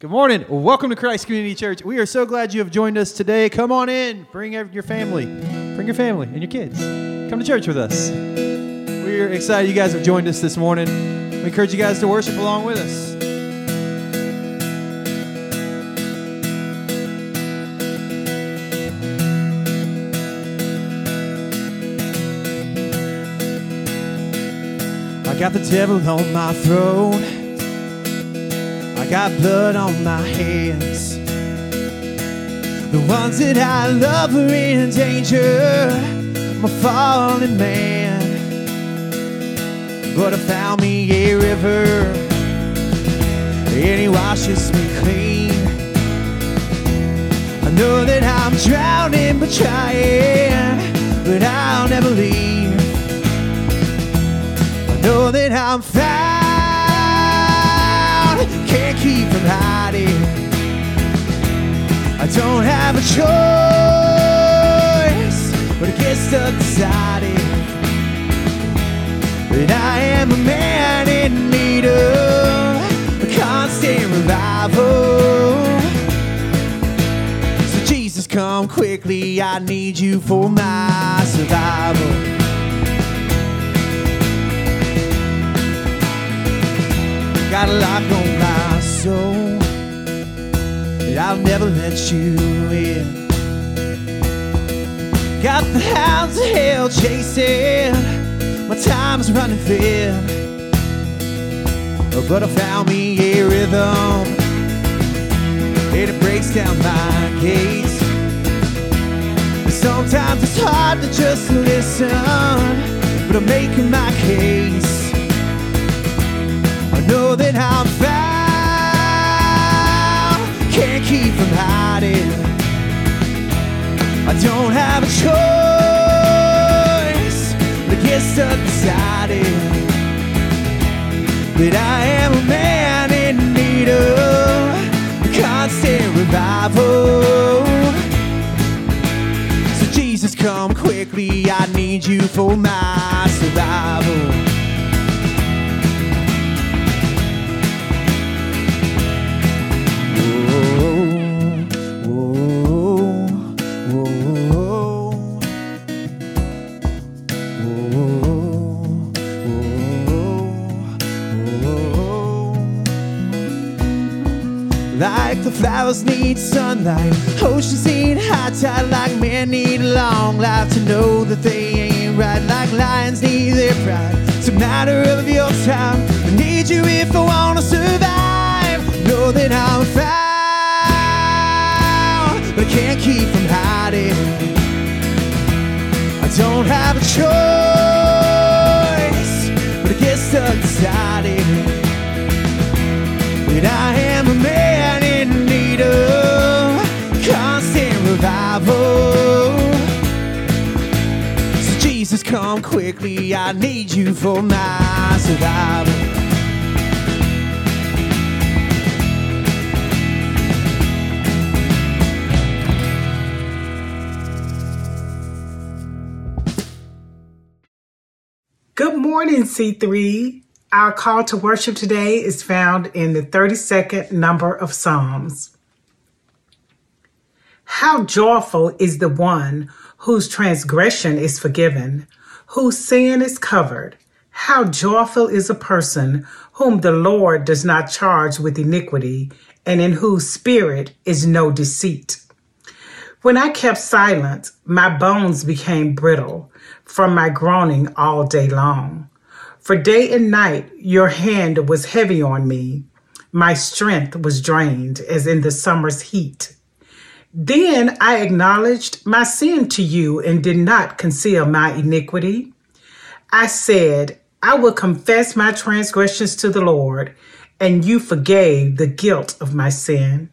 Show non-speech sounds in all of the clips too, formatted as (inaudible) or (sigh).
Good morning. Welcome to Christ Community Church. We are so glad you have joined us today. Come on in. Bring your family. Bring your family and your kids. Come to church with us. We're excited you guys have joined us this morning. We encourage you guys to worship along with us. I got the devil on my throne got blood on my hands. The ones that I love are in danger. I'm a fallen man. But I found me a river, and he washes me clean. I know that I'm drowning, but trying, but I'll never leave. I know that I'm found can't keep from hiding. I don't have a choice, but I get stuck deciding that I am a man in need of a constant revival. So Jesus, come quickly. I need you for my survival. Got a lock on my soul I'll never let you in. Got the hounds of hell chasing, my time's running thin. Oh, but I found me a rhythm, and it breaks down my gates. Sometimes it's hard to just listen, but I'm making my case know that I'm found. Can't keep from hiding. I don't have a choice, but get stuck deciding that I am a man in need of constant revival. So Jesus, come quickly. I need you for my survival. Flowers need sunlight, oceans need high tide, like men need a long life to know that they ain't right, like lions need their pride. It's a matter of your time. I need you if I wanna survive. Know that I'm found, but I can't keep from hiding. I don't have a choice, come quickly. I need you for my survival. Good morning, C3. Our call to worship today is found in the 32nd number of Psalms. How joyful is the one whose transgression is forgiven, whose sin is covered. How joyful is a person whom the Lord does not charge with iniquity, and in whose spirit is no deceit. When I kept silent, my bones became brittle from my groaning all day long. For day and night your hand was heavy on me. My strength was drained as in the summer's heat. Then I acknowledged my sin to you and did not conceal my iniquity. I said, I will confess my transgressions to the Lord, and you forgave the guilt of my sin.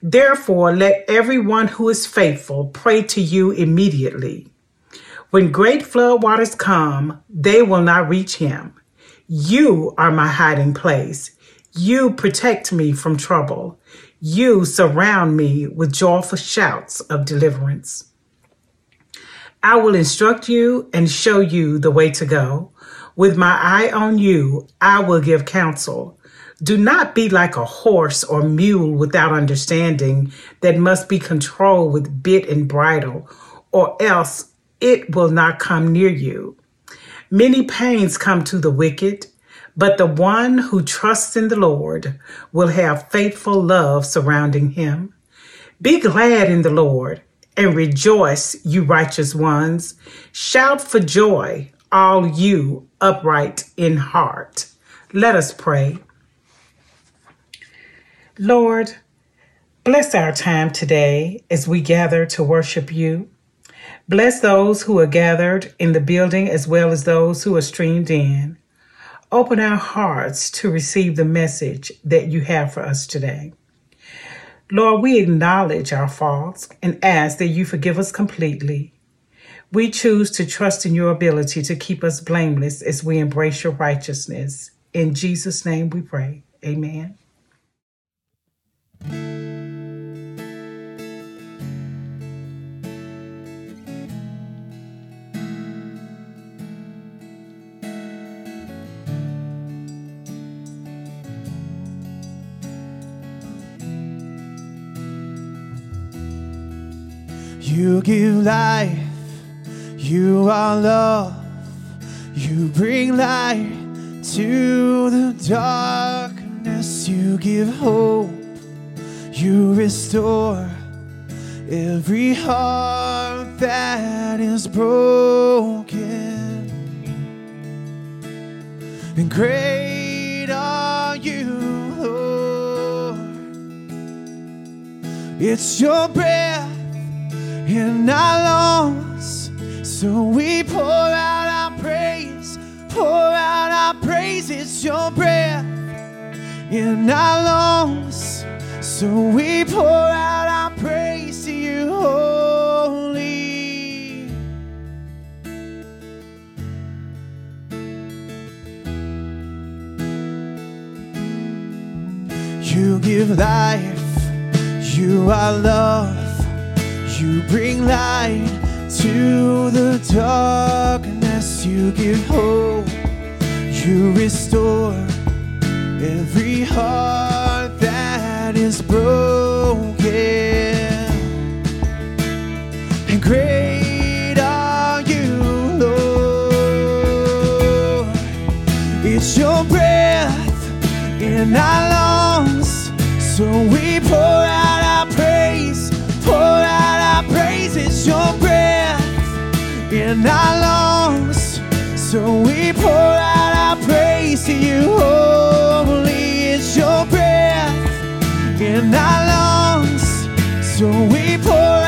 Therefore, let everyone who is faithful pray to you immediately. When great flood waters come, they will not reach him. You are my hiding place. You protect me from trouble. You surround me with joyful shouts of deliverance. I will instruct you and show you the way to go. With my eye on you, I will give counsel. Do not be like a horse or mule without understanding that must be controlled with bit and bridle, or else it will not come near you. Many pains come to the wicked, but the one who trusts in the Lord will have faithful love surrounding him. Be glad in the Lord and rejoice, you righteous ones. Shout for joy, all you upright in heart. Let us pray. Lord, bless our time today as we gather to worship you. Bless those who are gathered in the building as well as those who are streamed in. Open our hearts to receive the message that you have for us today. Lord, we acknowledge our faults and ask that you forgive us completely. We choose to trust in your ability to keep us blameless as we embrace your righteousness. In Jesus' name we pray. Amen. You give life, you are love, you bring light to the darkness, you give hope, you restore every heart that is broken. And great are you, Lord. It's your breath in our lungs. So we pour out our praise, pour out our praise. It's your breath in our lungs. So we pour out our praise to you, holy. You give life, you are love. You bring light to the darkness. You give hope. You restore every heart that is broken. And great are you, Lord. It's your breath in our lungs. So we in our lungs. So we pour out our praise to you, holy. It's your breath in our lungs. So we pour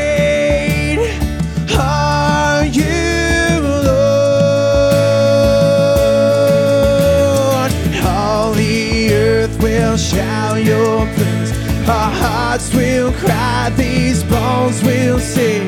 hearts will cry, these bones will sing.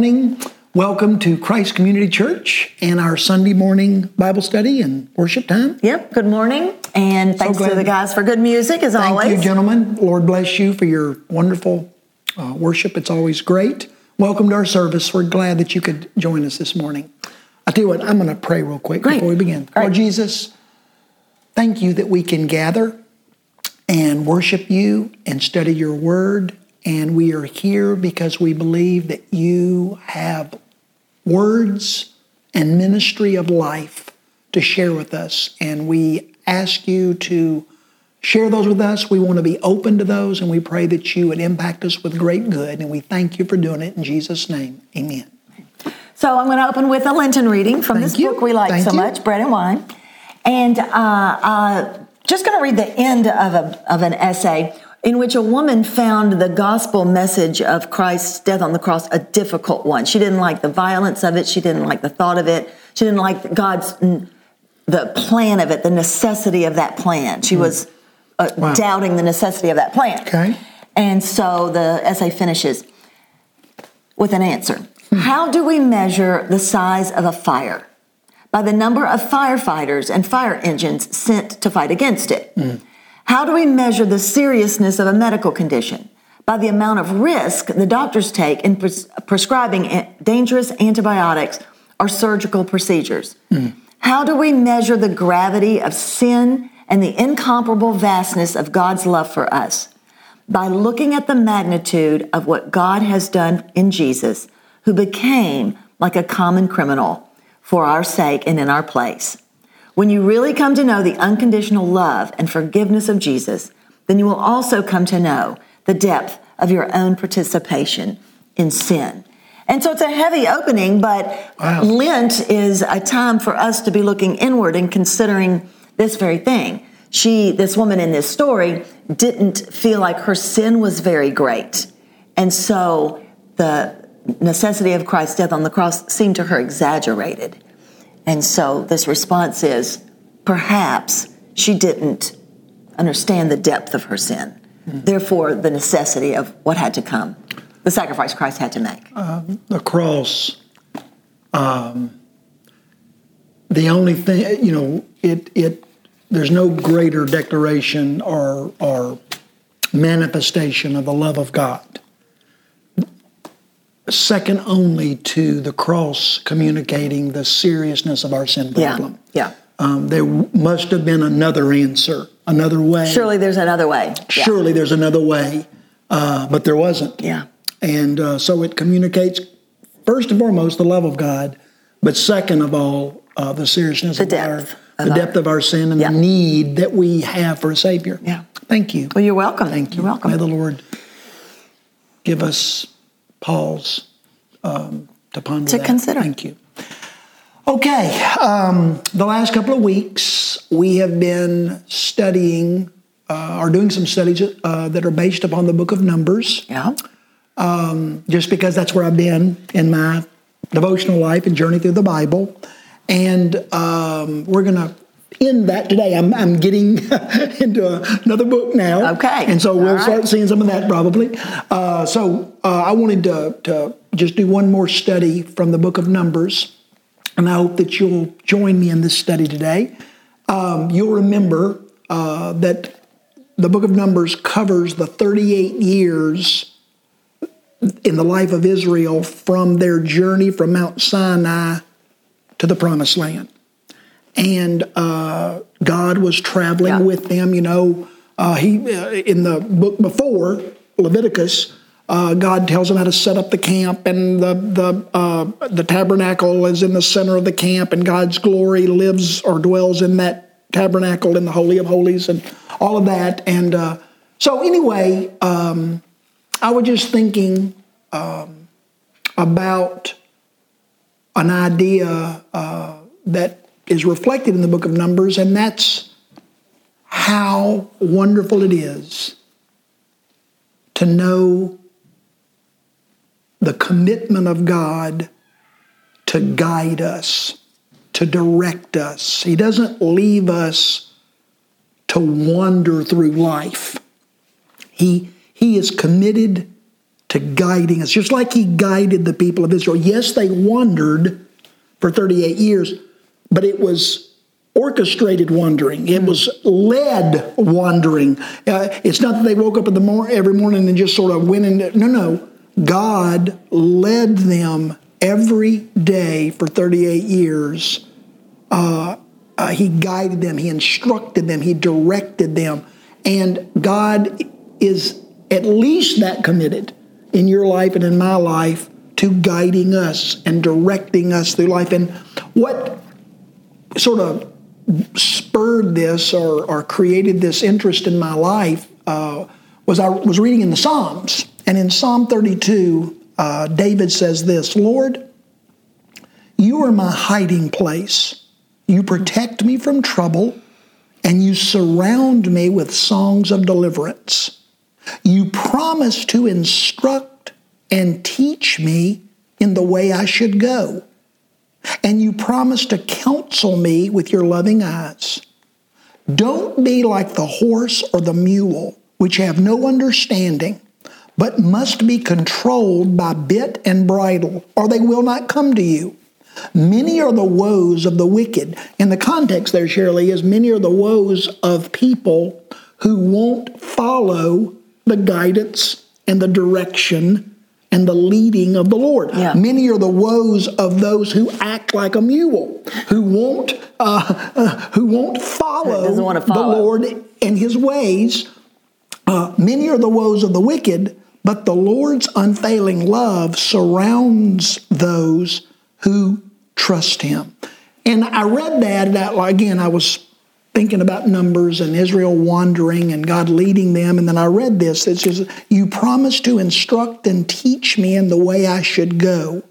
Morning. Welcome to Christ Community Church and our Sunday morning Bible study and worship time. Yep, good morning. And thanks glad- to the guys for good music as Thank always. Thank you, gentlemen. Lord bless you for your wonderful uh, worship. It's always great. Welcome to our service. We're glad that you could join us this morning. I tell you what, I'm going to pray real quick Great. before we begin. Great. Lord Jesus, thank you that we can gather and worship you and study your word. And we are here because we believe that you have words and ministry of life to share with us. And we ask you to share those with us. We want to be open to those, and we pray that you would impact us with great good. And we thank you for doing it in Jesus' name. Amen. So I'm going to open with a Lenten reading from Thank this you. book we like Thank so you. much, Bread and Wine. And uh, uh, just going to read the end of, a, of an essay in which a woman found the gospel message of Christ's death on the cross a difficult one. She didn't like the violence of it. She didn't like the thought of it. She didn't like God's the plan of it, the necessity of that plan. She hmm. was uh, Wow. doubting the necessity of that plan. Okay. And so the essay finishes with an answer. Hmm. How do we measure the size of a fire? By the number of firefighters and fire engines sent to fight against it. Hmm. How do we measure the seriousness of a medical condition? By the amount of risk the doctors take in pres- prescribing dangerous antibiotics or surgical procedures. How do we measure the gravity of sin and the incomparable vastness of God's love for us? By looking at the magnitude of what God has done in Jesus, who became like a common criminal for our sake and in our place. When you really come to know the unconditional love and forgiveness of Jesus, then you will also come to know the depth of your own participation in sin. And so it's a heavy opening, but Wow. Lent is a time for us to be looking inward and considering this very thing. She, this woman in this story, didn't feel like her sin was very great. And so the necessity of Christ's death on the cross seemed to her exaggerated. And so this response is perhaps she didn't understand the depth of her sin. Therefore, the necessity of what had to come, the sacrifice Christ had to make. the cross, um, the only thing, you know, it, it, there's no greater declaration or, or manifestation of the love of God. Second only to the cross communicating the seriousness of our sin yeah, problem. yeah. Um, there must have been another answer, another way. Surely there's another way. Yeah. Surely there's another way, uh, but there wasn't. Yeah. And uh, so it communicates, first and foremost, the love of God, but second of all, uh, the seriousness The of depth our, of the our- depth of our sin and Yeah. the need that we have for a Savior. Yeah. Thank you. Well, you're welcome. Thank you. You're welcome. May the Lord give us pause um, to ponder To that. consider. Thank you. Okay, um, the last couple of weeks we have been studying uh, or doing some studies uh, that are based upon the book of Numbers, Yeah. just because that's where I've been in my devotional life and journey through the Bible. And um, we're going to end that today. I'm, I'm getting (laughs) into another book now. Okay. And so we'll right. start seeing some of that probably. Uh, so uh, I wanted to, to just do one more study from the book of Numbers. And I hope that you'll join me in this study today. Um, you'll remember uh, that the book of Numbers covers the 38 years in the life of Israel from their journey from Mount Sinai to the promised land. And uh, God was traveling Yeah. with them. You know, uh, he uh, in the book before Leviticus, uh, God tells them how to set up the camp, and the the uh, the tabernacle is in the center of the camp, and God's glory lives or dwells in that tabernacle in the holy of holies, and all of that. And uh, so, anyway, um, I was just thinking um, about an idea uh, that is reflected in the book of Numbers, and that's how wonderful it is to know the commitment of God to guide us, to direct us. He doesn't leave us to wander through life. He, he is committed to guiding us, just like he guided the people of Israel. Yes, they wandered for 38 years, but it was orchestrated wandering. It was led wandering. Uh, it's not that they woke up in the mor- every morning and just sort of went into, no, no. God led them every day for 38 years. Uh, uh, he guided them, He instructed them, He directed them. And God is at least that committed in your life and in my life to guiding us and directing us through life. And what sort of spurred this or, or created this interest in my life uh, was I was reading in the Psalms. And in Psalm 32, uh, David says this Lord, you are my hiding place. You protect me from trouble, and you surround me with songs of deliverance. You promise to instruct and teach me in the way I should go. And you promise to counsel me with your loving eyes. Don't be like the horse or the mule, which have no understanding, but must be controlled by bit and bridle, or they will not come to you. Many are the woes of the wicked. And the context there, surely, is many are the woes of people who won't follow the guidance and the direction and the leading of the Lord. Yeah. Many are the woes of those who act like a mule, who won't, uh, uh, who won't follow, wanna the. Lord and His ways. Uh, many are the woes of the wicked, but the Lord's unfailing love surrounds those who trust Him. And I read that, and that again, I was thinking about numbers and Israel wandering and God leading them. And then I read this. It says, You promise to instruct and teach me in the way I should go,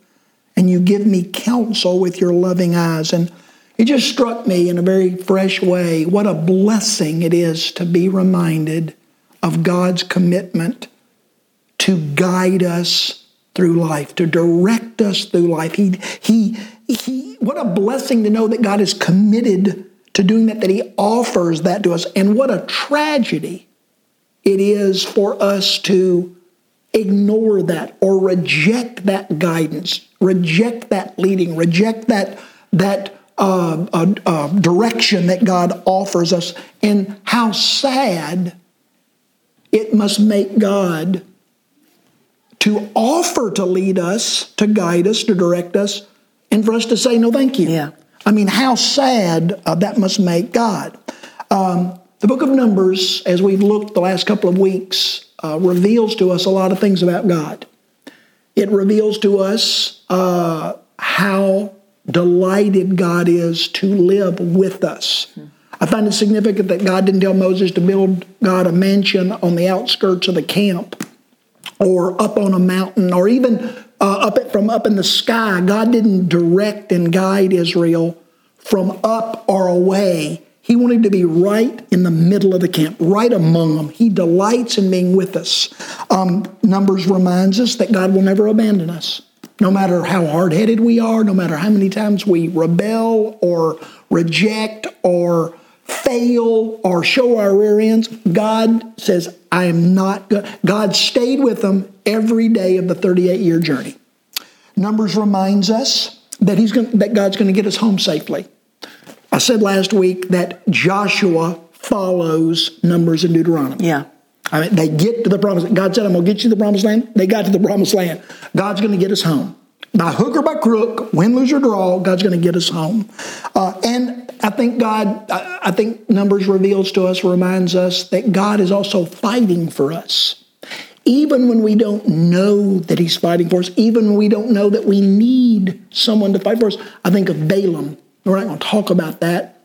and you give me counsel with your loving eyes. And it just struck me in a very fresh way what a blessing it is to be reminded of God's commitment to guide us through life, to direct us through life. He, he, he, what a blessing to know that God is committed to doing that, that He offers that to us. And what a tragedy it is for us to ignore that or reject that guidance, reject that leading, reject that, that uh, uh, uh, direction that God offers us. And how sad it must make God to offer to lead us, to guide us, to direct us, and for us to say no thank you. Yeah. I mean, how sad uh, that must make God. Um, the book of Numbers, as we've looked the last couple of weeks, uh, reveals to us a lot of things about God. It reveals to us uh, how delighted God is to live with us. I find it significant that God didn't tell Moses to build God a mansion on the outskirts of the camp or up on a mountain or even uh, up at, from up in the sky. God didn't direct and guide Israel from up or away. He wanted to be right in the middle of the camp, right among them. He delights in being with us. Um, Numbers reminds us that God will never abandon us. No matter how hard headed we are, no matter how many times we rebel or reject or fail or show our rear ends, God says, I am not good. God stayed with them every day of the 38 year journey. Numbers reminds us that he's going, that God's going to get us home safely. I said last week that Joshua follows Numbers and Deuteronomy. Yeah. I mean, they get to the promised God said, I'm going to get you to the promised land. They got to the promised land. God's going to get us home. By hook or by crook, win, lose, or draw, God's going to get us home. Uh, and I think God, I, think Numbers reveals to us, reminds us that God is also fighting for us. Even when we don't know that He's fighting for us, even when we don't know that we need someone to fight for us, I think of Balaam. We're not going to talk about that.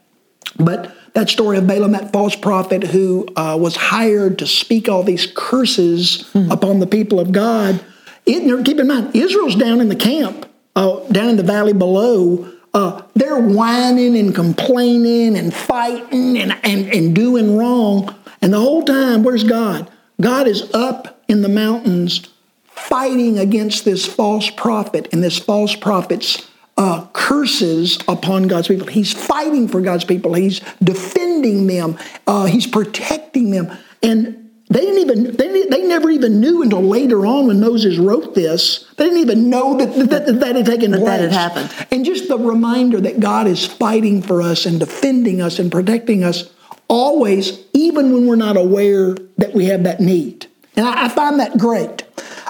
But that story of Balaam, that false prophet who uh, was hired to speak all these curses upon the people of God, it, keep in mind, Israel's down in the camp, uh, down in the valley below. Uh, they're whining and complaining and fighting and, and, and doing wrong. And the whole time, where's God? God is up in the mountains fighting against this false prophet and this false prophet's uh, curses upon God's people. He's fighting for God's people. He's defending them. Uh, he's protecting them. And they didn't even they, they never even knew until later on when Moses wrote this. They didn't even know that that, that, that had taken place. that had happened. And just the reminder that God is fighting for us and defending us and protecting us always, even when we're not aware that we have that need. And I, I find that great.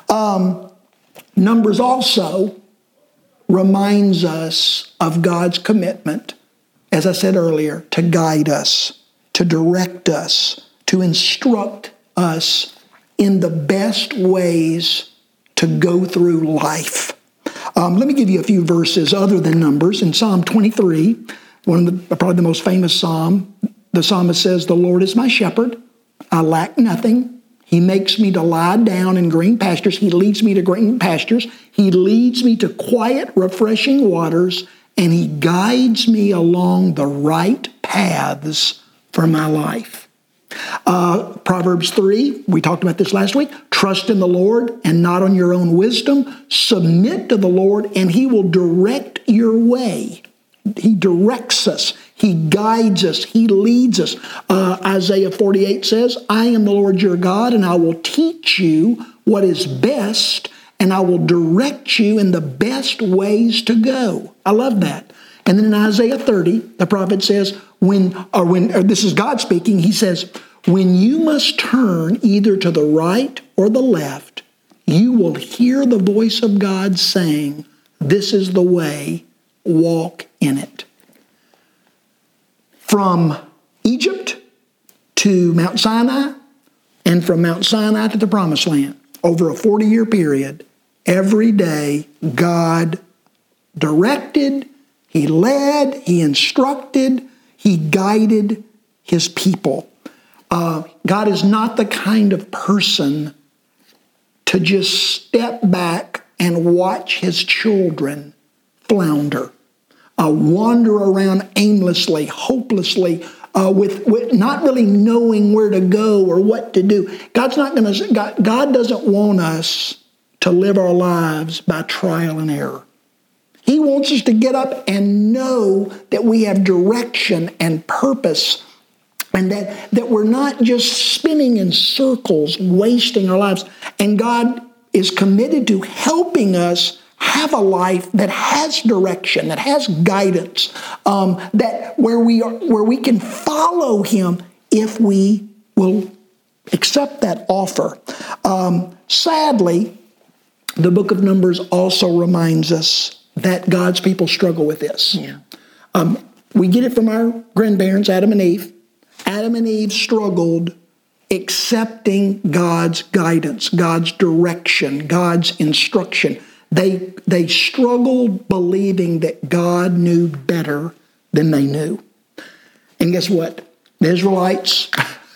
Um, Numbers also reminds us of God's commitment, as I said earlier, to guide us, to direct us, to instruct us in the best ways to go through life. Um, let me give you a few verses other than Numbers. In Psalm 23, one of the probably the most famous psalm, the psalmist says, "The Lord is my shepherd; I lack nothing. He makes me to lie down in green pastures. He leads me to green pastures. He leads me to quiet, refreshing waters, and He guides me along the right paths for my life. Uh, Proverbs 3, we talked about this last week. Trust in the Lord and not on your own wisdom. Submit to the Lord, and He will direct your way. He directs us. He guides us. He leads us. Uh, Isaiah 48 says, I am the Lord your God, and I will teach you what is best, and I will direct you in the best ways to go. I love that. And then in Isaiah 30, the prophet says, when, or when, or this is God speaking, he says, when you must turn either to the right or the left, you will hear the voice of God saying, This is the way, walk in it. From Egypt to Mount Sinai, and from Mount Sinai to the Promised Land, over a 40 year period, every day God directed, He led, He instructed, He guided His people. Uh, God is not the kind of person to just step back and watch His children flounder, uh, wander around aimlessly, hopelessly. Uh, with, with not really knowing where to go or what to do. God's not going to, God, God doesn't want us to live our lives by trial and error. He wants us to get up and know that we have direction and purpose and that, that we're not just spinning in circles, wasting our lives. And God is committed to helping us have a life that has direction, that has guidance, um, that where we are, where we can follow Him if we will accept that offer. Um, sadly, the book of Numbers also reminds us that God's people struggle with this. Yeah. Um, we get it from our grandparents, Adam and Eve. Adam and Eve struggled accepting God's guidance, God's direction, God's instruction. They, they struggled believing that God knew better than they knew. And guess what? The Israelites,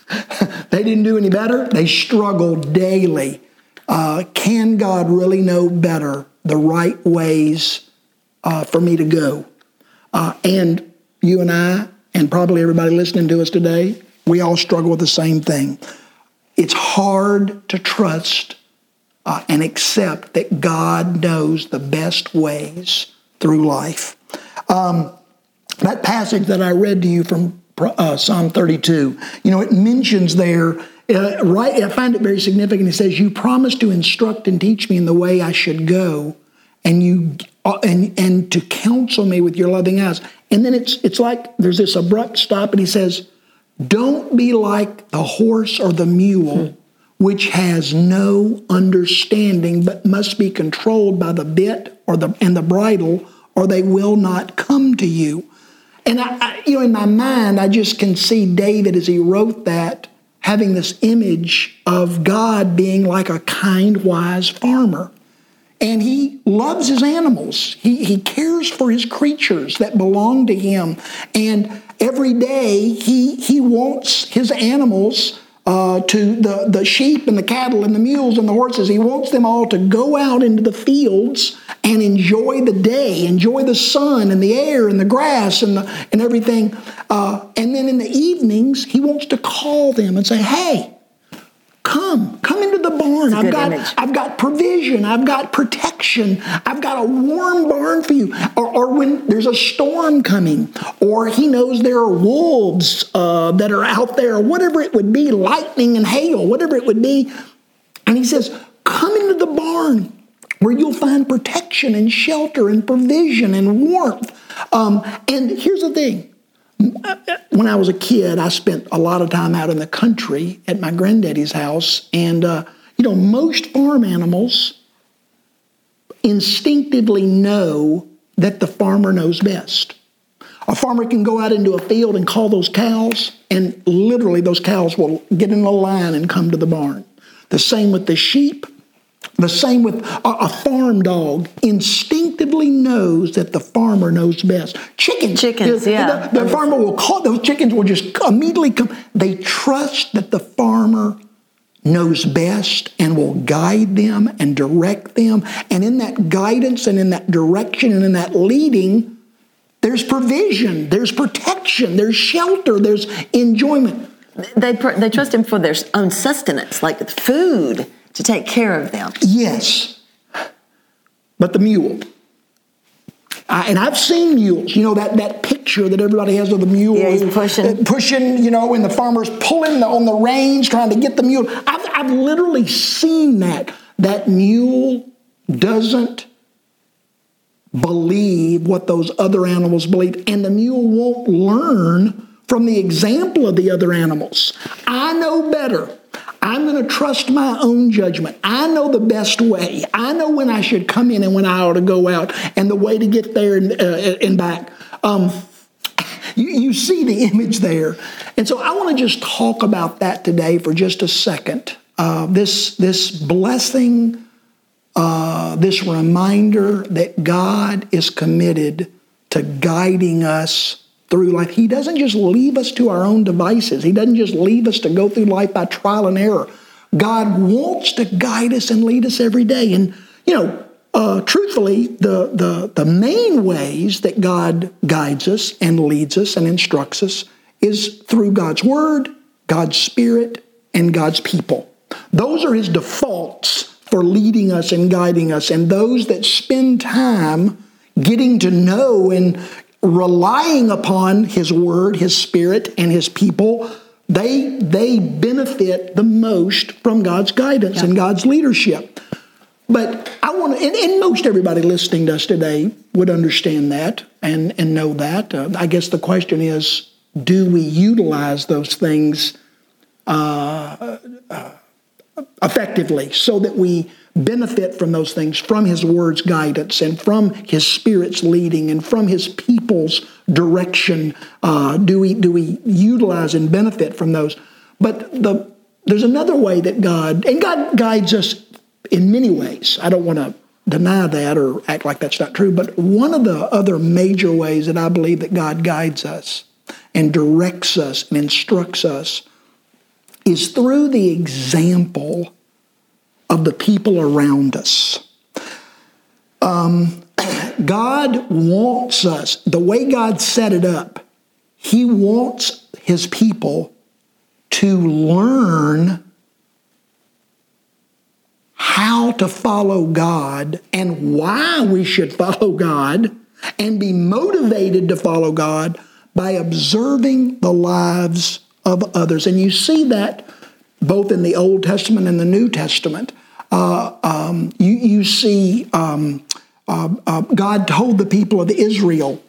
(laughs) they didn't do any better. They struggled daily. Uh, can God really know better the right ways uh, for me to go? Uh, and you and I, and probably everybody listening to us today, we all struggle with the same thing. It's hard to trust uh, and accept that God knows the best ways through life. Um, that passage that I read to you from uh, Psalm 32, you know, it mentions there, uh, right, I find it very significant. It says, You promised to instruct and teach me in the way I should go, and you uh, and and to counsel me with your loving eyes. And then it's it's like there's this abrupt stop, and he says, Don't be like the horse or the mule, which has no understanding, but must be controlled by the bit or the and the bridle, or they will not come to you. And I, I, you know, in my mind, I just can see David as he wrote that having this image of God being like a kind, wise farmer. And he loves his animals. He, he cares for his creatures that belong to him. And every day he, he wants his animals uh, to the, the sheep and the cattle and the mules and the horses. He wants them all to go out into the fields and enjoy the day, enjoy the sun and the air and the grass and, the, and everything. Uh, and then in the evenings, he wants to call them and say, hey, come, come into the barn. I've got image. I've got provision. I've got protection. I've got a warm barn for you. Or, or when there's a storm coming, or he knows there are wolves uh, that are out there, or whatever it would be, lightning and hail, whatever it would be. And he says, Come into the barn where you'll find protection and shelter and provision and warmth. Um, and here's the thing when I was a kid, I spent a lot of time out in the country at my granddaddy's house. And, uh, you know, most farm animals instinctively know that the farmer knows best. A farmer can go out into a field and call those cows, and literally those cows will get in a line and come to the barn. The same with the sheep. The same with a, farm dog instinctively knows that the farmer knows best. Chickens. Chickens, the, yeah. The, the farmer will call, those chickens will just immediately come. They trust that the farmer knows best and will guide them and direct them. And in that guidance and in that direction and in that leading, there's provision, there's protection, there's shelter, there's enjoyment. They, pr- they trust him for their own sustenance, like food, to take care of them. Yes. But the mule. I, and I've seen mules, you know, that, that picture that everybody has of the mule. Yeah, he's pushing. uh, Pushing, you know, and the farmer's pulling the, on the reins trying to get the mule. I've, I've literally seen that. That mule doesn't believe what those other animals believe, and the mule won't learn from the example of the other animals. I know better. I'm going to trust my own judgment. I know the best way. I know when I should come in and when I ought to go out, and the way to get there and, uh, and back. Um, you, you see the image there. And so I want to just talk about that today for just a second. Uh, this, this blessing, uh, this reminder that God is committed to guiding us through life. He doesn't just leave us to our own devices, He doesn't just leave us to go through life by trial and error. God wants to guide us and lead us every day. And, you know, uh, truthfully, the, the, the main ways that God guides us and leads us and instructs us is through God's Word, God's Spirit, and God's people. Those are His defaults for leading us and guiding us. And those that spend time getting to know and relying upon His Word, His Spirit, and His people, they, they benefit the most from God's guidance and God's leadership. But I want to, and, and, most everybody listening to us today would understand that and, and know that. Uh, I guess the question is do we utilize those things uh, uh, effectively so that we benefit from those things, from His Word's guidance and from His Spirit's leading and from His people's direction? Uh, do, we, do we utilize and benefit from those? But the, there's another way that God, and God guides us in many ways. I don't want to deny that or act like that's not true, but one of the other major ways that I believe that God guides us and directs us and instructs us is through the example of the people around us. Um, (clears throat) God wants us, the way God set it up, He wants His people to learn how to follow God and why we should follow God and be motivated to follow God by observing the lives of others. And you see that both in the Old Testament and the New Testament. Uh, um, you, you, see um, uh, uh, God told the people of Israel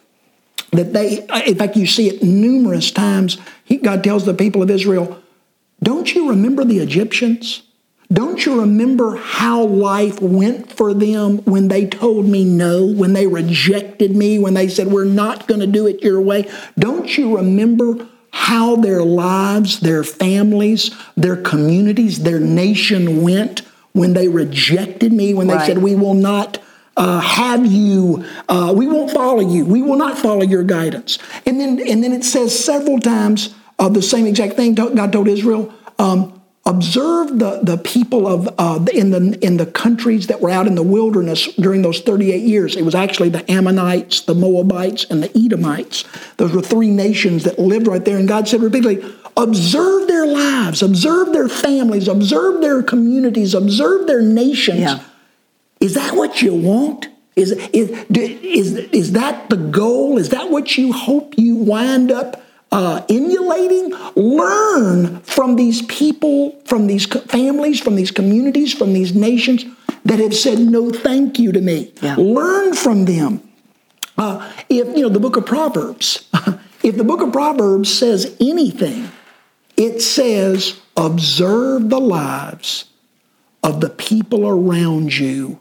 that they, in fact, you see it numerous times. He, God tells the people of Israel, Don't you remember the Egyptians? Don't you remember how life went for them when they told me no, when they rejected me, when they said, We're not going to do it your way? Don't you remember how their lives, their families, their communities, their nation went when they rejected me, when they Right. said, We will not uh, have you, uh, we won't follow you, we will not follow your guidance. And then, and then it says several times uh, the same exact thing God told Israel. Um, observe the, the people of uh, in the in the countries that were out in the wilderness during those 38 years it was actually the ammonites the moabites and the edomites those were three nations that lived right there and god said repeatedly observe their lives, observe their families, observe their communities, observe their nations. Yeah. Is that what you want? Is, is, is, is that the goal? Is that what you hope you wind up uh, emulating? Learn from these people, from these families, from these communities, from these nations that have said no thank you to me. Yeah. Learn from them. Uh, if, you know, the book of Proverbs, (laughs) if the book of Proverbs says anything, it says, observe the lives of the people around you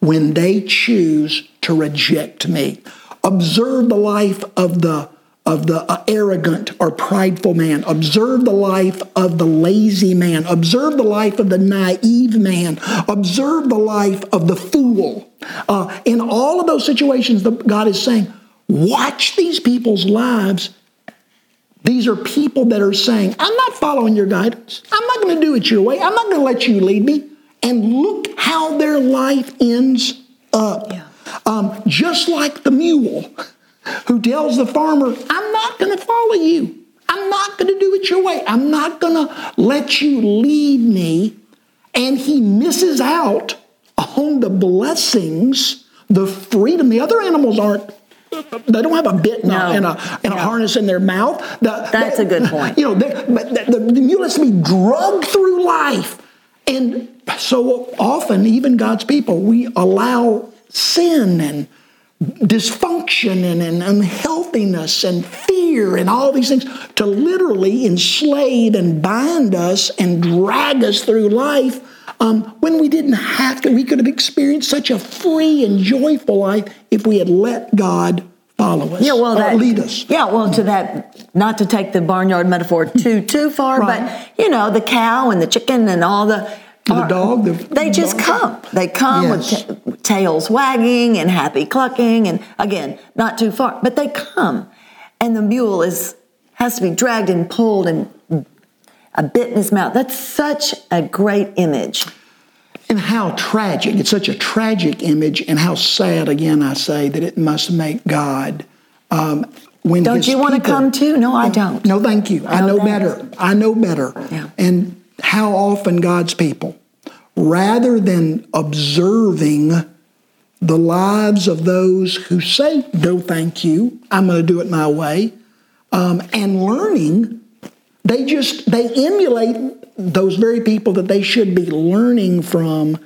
when they choose to reject me. Observe the life of the of the uh, arrogant or prideful man. Observe the life of the lazy man. Observe the life of the naive man. Observe the life of the fool. Uh, in all of those situations, God is saying, watch these people's lives. These are people that are saying, I'm not following your guidance. I'm not going to do it your way. I'm not going to let you lead me. And look how their life ends up. Yeah. Um, just like the mule who tells the farmer, I'm not going to follow you. I'm not going to do it your way. I'm not going to let you lead me. And he misses out on the blessings, the freedom. The other animals aren't. They don't have a bit No. a, and, a, and a harness in their mouth. The- That's a good point. You know, they- but the, the, the mule has to be drugged through life. And so often, even God's people, we allow sin and dysfunction and, and unhealthiness and fear and all these things to literally enslave and bind us and drag us through life um, when we didn't have to. We could have experienced such a free and joyful life if we had let God follow us Yeah, well, that, lead us. Yeah, well, to that, not to take the barnyard metaphor too too far, Right. but you know, the cow and the chicken and all the The dog, the- they just dog. come. They come Yes. with ta- tails wagging and happy clucking, and again, not too far, but they come, and the mule is has to be dragged and pulled and a bit in his mouth. That's such a great image. And how tragic. It's such a tragic image, and how sad, again, I say, that it must make God. Um, when Don't you want to come too? No, I don't. No, thank you. I No, know better. I know better. Yeah. And how often God's people, rather than observing the lives of those who say, no, thank you, I'm going to do it my way, um, and learning, they just, they emulate those very people that they should be learning from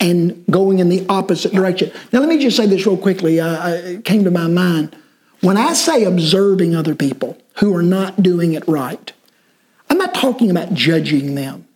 and going in the opposite direction. Now, let me just say this real quickly. Uh, it came to my mind. When I say observing other people who are not doing it right, I'm not talking about judging them.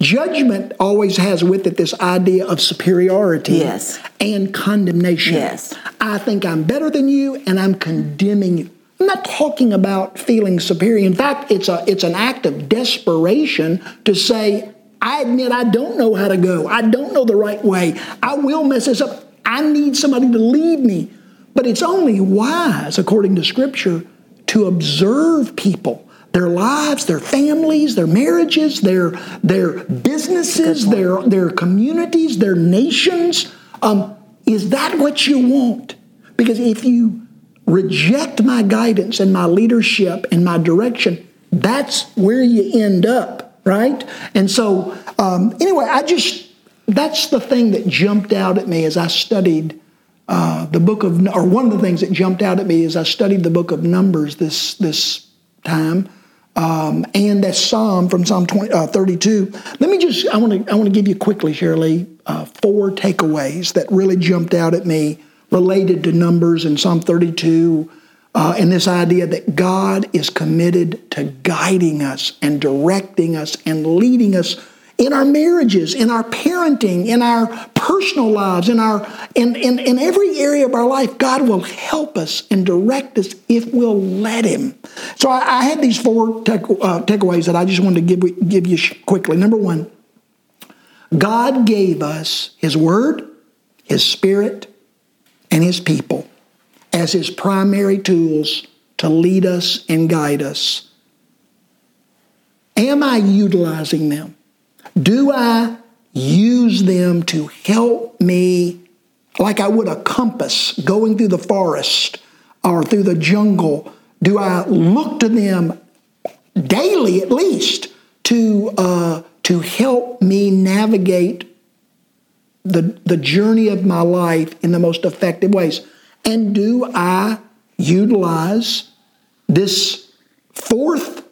Judgment always has with it this idea of superiority Yes. and condemnation. Yes. I think I'm better than you and I'm condemning you. I'm not talking about feeling superior. In fact, it's a it's an act of desperation to say, I admit I don't know how to go. I don't know the right way. I will mess this up. I need somebody to lead me. But it's only wise, according to Scripture, to observe people, their lives, their families, their marriages, their their businesses, their their communities, their nations. Um, is that what you want? Because if you reject my guidance and my leadership and my direction, that's where you end up, right? And so, um, anyway, I just that's the thing that jumped out at me as I studied uh, the book of, or one of the things that jumped out at me as I studied the book of Numbers this this time, um, and that Psalm from Psalm 20, uh, 32. Let me just, I want to, I want to give you quickly, Shirley, uh, four takeaways that really jumped out at me related to Numbers and Psalm 32. Uh, and this idea that God is committed to guiding us and directing us and leading us in our marriages, in our parenting, in our personal lives, in our in, in, in every area of our life, God will help us and direct us if we'll let Him. So I, I had these four take, uh, takeaways that I just wanted to give give you quickly. Number one, God gave us His Word, His Spirit, and His people as His primary tools to lead us and guide us. Am I utilizing them? Do I use them to help me like I would a compass going through the forest or through the jungle? Do I look to them daily at least to uh, to help me navigate the the journey of my life in the most effective ways. And do I utilize this fourth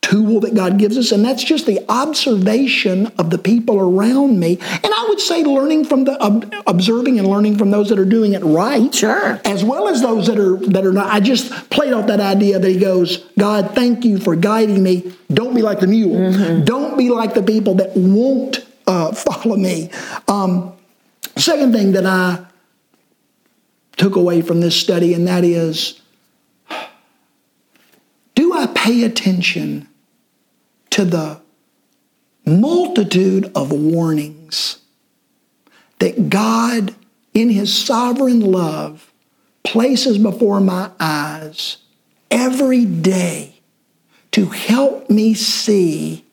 tool that God gives us, and that's just the observation of the people around me. And I would say learning from the observing and learning from those that are doing it right, sure, as well as those that are that are not. I just played off that idea that He goes, God, thank you for guiding me. Don't be like the mule. Mm-hmm. Don't be like the people that won't uh, follow me. Um, second thing that I took away from this study, and that is. Do I pay attention to the multitude of warnings that God, in His sovereign love, places before my eyes every day to help me see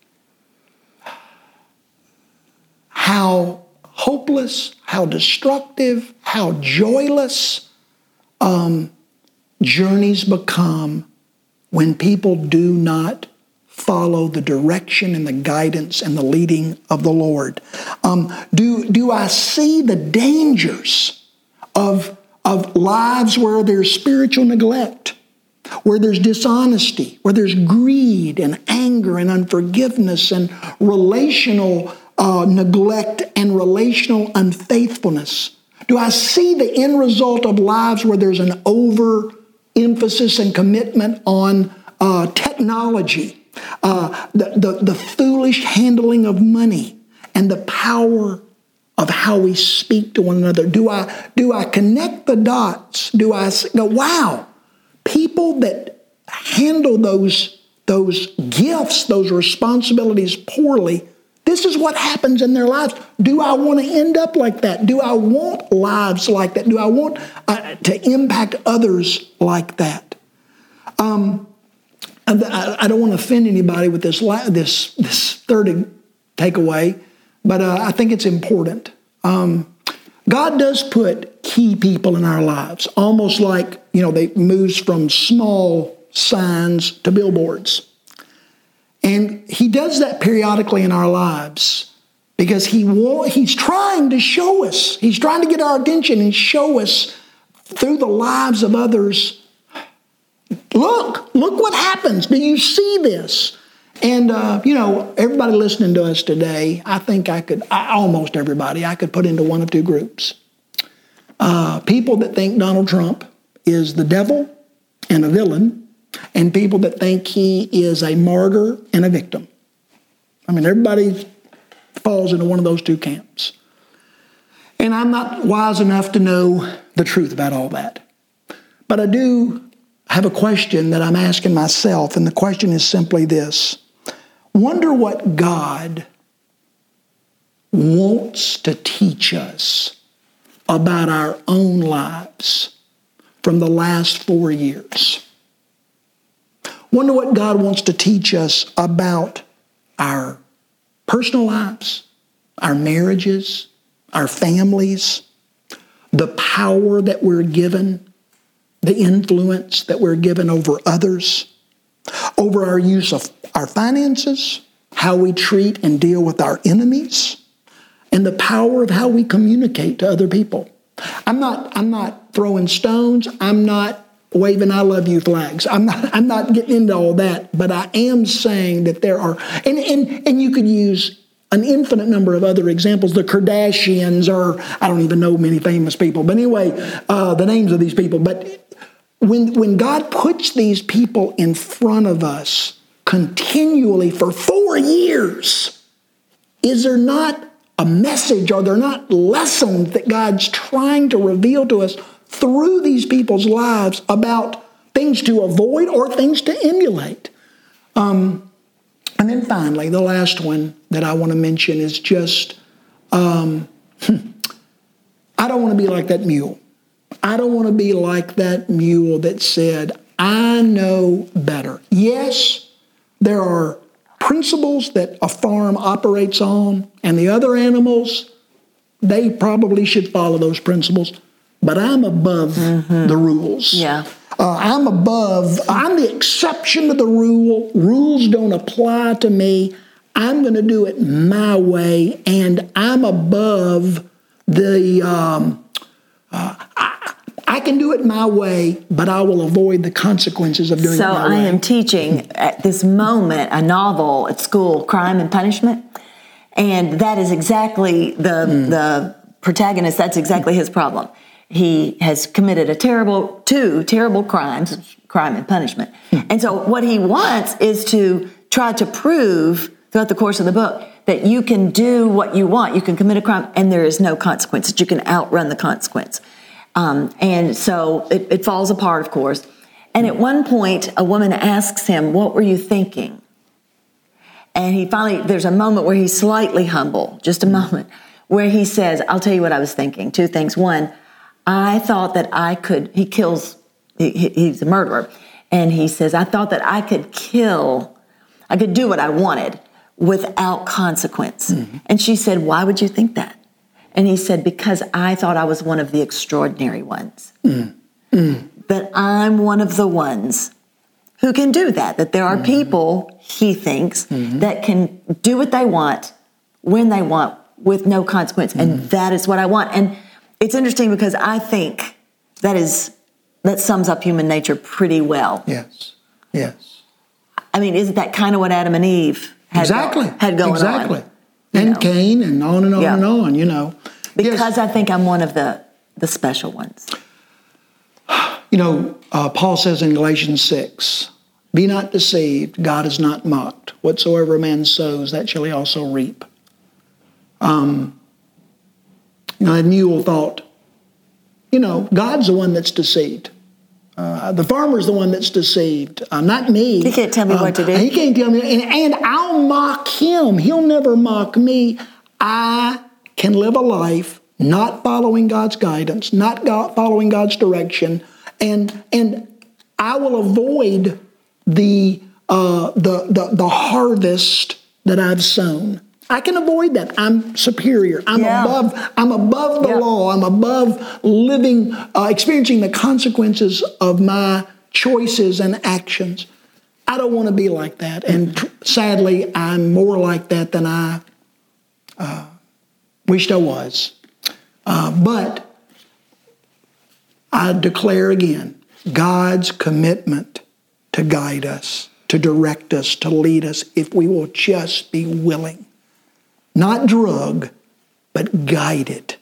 how hopeless, how destructive, how joyless um, journeys become when people do not follow the direction and the guidance and the leading of the Lord? Um, do, do I see the dangers of, of lives where there's spiritual neglect, where there's dishonesty, where there's greed and anger and unforgiveness and relational uh, neglect and relational unfaithfulness? Do I see the end result of lives where there's an over emphasis and commitment on uh, technology uh, the, the, the foolish handling of money and the power of how we speak to one another. Do I, do I connect the dots? Do I go, wow, people that handle those, those gifts, those responsibilities poorly, this is what happens in their lives. Do I want to end up like that? Do I want lives like that? Do I want uh, to impact others like that? Um, I, don't want to offend anybody with this this this third takeaway, but uh, I think it's important. Um, God does put key people in our lives, almost like you know they moves from small signs to billboards, and He does that periodically in our lives because He want, He's trying to show us. He's trying to get our attention and show us through the lives of others Look, look what happens. Do you see this? And, uh, you know, everybody listening to us today, I think I could, I, almost everybody, I could put into one of two groups. Uh, people that think Donald Trump is the devil and a villain, and people that think he is a martyr and a victim. I mean, everybody falls into one of those two camps. And I'm not wise enough to know the truth about all that. But I do have a question that I'm asking myself, and the question is simply this Wonder what God wants to teach us about our own lives from the last four years. Wonder what God wants to teach us about our personal lives, our marriages, our families, the power that we're given the influence that we're given over others, over our use of our finances, how we treat and deal with our enemies, and the power of how we communicate to other people. I'm not, I'm not throwing stones. I'm not waving I love you flags. I'm not, I'm not getting into all that, but I am saying that there are, and, and, and you could use an infinite number of other examples. The Kardashians, or I don't even know many famous people, but anyway, uh, the names of these people. But when, when God puts these people in front of us continually for four years, is there not a message? Are there not lessons that God's trying to reveal to us through these people's lives about things to avoid or things to emulate? Um, and then finally, the last one that I want to mention is just um, I don't want to be like that mule. I don't want to be like that mule that said, I know better. Yes, there are principles that a farm operates on, and the other animals, they probably should follow those principles, but I'm above mm-hmm. the rules. Yeah. Uh, I'm above, I'm the exception to the rule. Rules don't apply to me. I'm going to do it my way, and I'm above the. Um, uh, I, I, can do it my way, but I will avoid the consequences of doing so it my way. I way. am teaching at this moment a novel at school, Crime and Punishment, and that is exactly the Hmm. the protagonist. That's exactly his problem. He has committed a terrible two terrible crimes, crime and punishment, and so what he wants is to try to prove throughout the course of the book that you can do what you want. You can commit a crime and there is no consequence, that you can outrun the consequence. Um, and so it, it falls apart, of course. And at one point, a woman asks him, What were you thinking? And he finally, there's a moment where he's slightly humble, just a moment, where he says, I'll tell you what I was thinking. Two things. One, I thought that I could, he kills, he, he- he's a murderer. And he says, I thought that I could kill, I could do what I wanted without consequence. Mm-hmm. And she said, Why would you think that? And he said, Because I thought I was one of the extraordinary ones. Mm-hmm. Mm-hmm. That I'm one of the ones who can do that. That there are people, he thinks, that can do what they want when they want with no consequence. And that is what I want. And it's interesting because I think that is that sums up human nature pretty well. yes, yes. I mean, isn't that kind of what Adam and Eve had, exactly. had going exactly. on? Exactly. And know? Cain and on and on Yeah. and on, you know. Because Yes. I think I'm one of the the special ones. You know, uh, Paul says in Galatians 6, Be not deceived, God is not mocked. Whatsoever a man sows, that shall he also reap. Um, and Newell thought, you know, God's the one that's deceived. Uh, the farmer's the one that's deceived, uh, not me. He can't tell me what to do. He can't tell me, and, and I'll mock him. He'll never mock me. I can live a life not following God's guidance, not God, following God's direction, and and I will avoid the uh, the, the the harvest that I've sown. I can avoid that. I'm superior. I'm Yeah. above. I'm above the Yeah. law. I'm above living, uh, experiencing the consequences of my choices and actions. I don't want to be like that, and tr- sadly, I'm more like that than I uh, wished I was. Uh, but I declare again God's commitment to guide us, to direct us, to lead us, if we will just be willing. Not drug, but guided,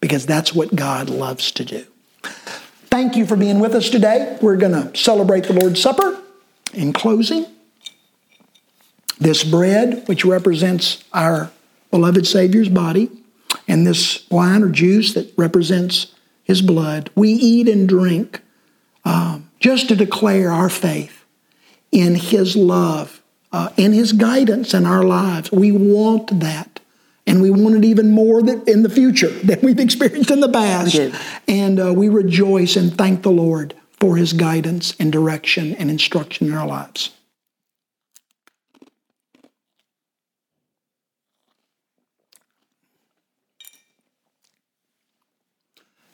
because that's what God loves to do. Thank you for being with us today. We're going to celebrate the Lord's Supper. In closing, this bread, which represents our beloved Savior's body, and this wine or juice that represents his blood, we eat and drink um, just to declare our faith in his love, uh, in his guidance in our lives. We want that. And we want it even more in the future than we've experienced in the past. And uh, we rejoice and thank the Lord for his guidance and direction and instruction in our lives.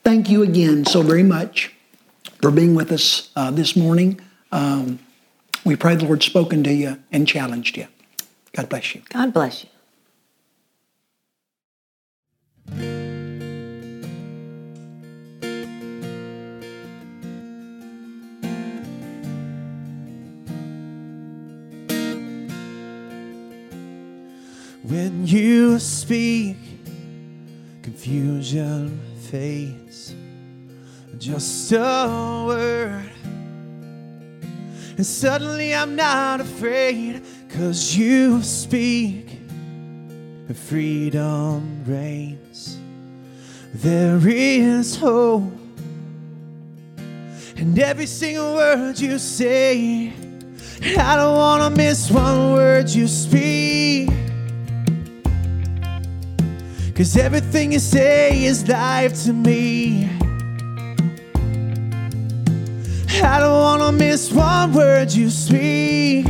Thank you again so very much for being with us uh, this morning. Um, we pray the Lord's spoken to you and challenged you. God bless you. God bless you. When you speak, confusion fades. Just a word. And suddenly I'm not afraid, cause you speak, and freedom reigns. There is hope. And every single word you say, I don't wanna miss one word you speak. Cause everything you say is life to me. I don't wanna miss one word you speak.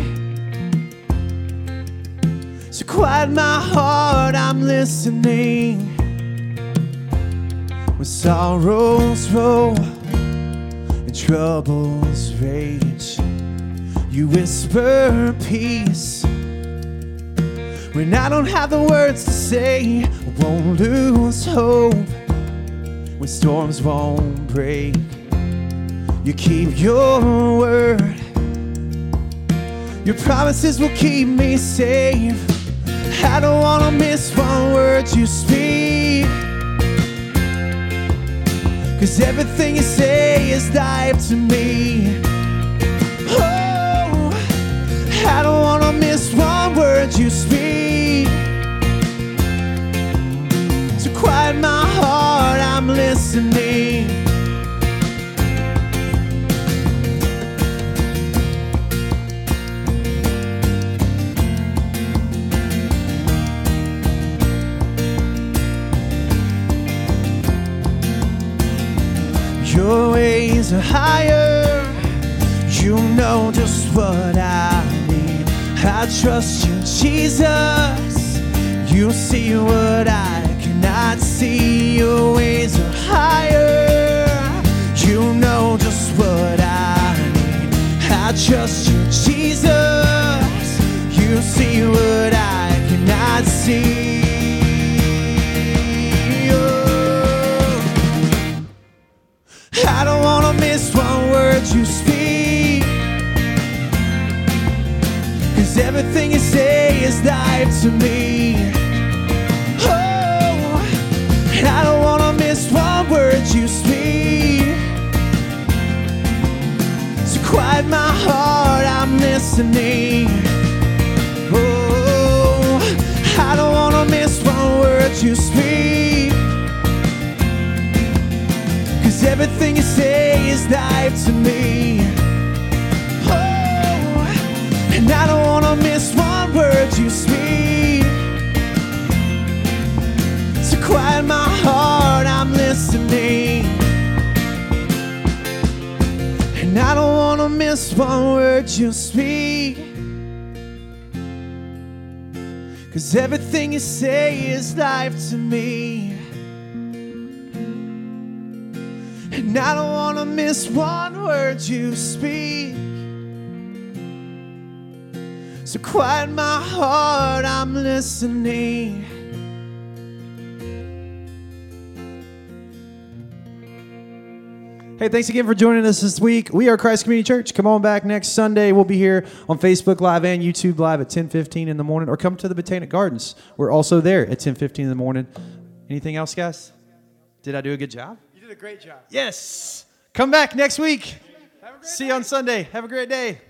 So quiet my heart, I'm listening. When sorrows roll and troubles rage. You whisper peace when I don't have the words to say. I won't lose hope when storms won't break. You keep your word. Your promises will keep me safe. I don't wanna miss one word you speak. Cause everything you say is life to me. I don't wanna miss one word you speak. So quiet my heart, I'm listening. Your ways are higher. You know just what I. I trust you, Jesus. You see what I cannot see. Your ways are higher. You know just what I need. I trust you, Jesus. You see what I cannot see. Is life to me. Oh, and I don't wanna miss one word you speak. So quiet my heart, I'm listening. Oh, I don't wanna miss one word you speak. Cause everything you say is life to me. Oh, and I don't wanna miss one word you speak. To quiet my heart, I'm listening. And I don't wanna miss one word you speak. Cause everything you say is life to me. And I don't want to miss one word you speak. So quiet my heart, I'm listening. Hey, thanks again for joining us this week. We are Christ Community Church. Come on back next Sunday. We'll be here on Facebook Live and YouTube Live at 10:15 in the morning, or come to the Botanic Gardens. We're also there at 10:15 in the morning. Anything else, guys? Did I do a good job? You did a great job. Yes. Come back next week. See you on Sunday. Have a great day.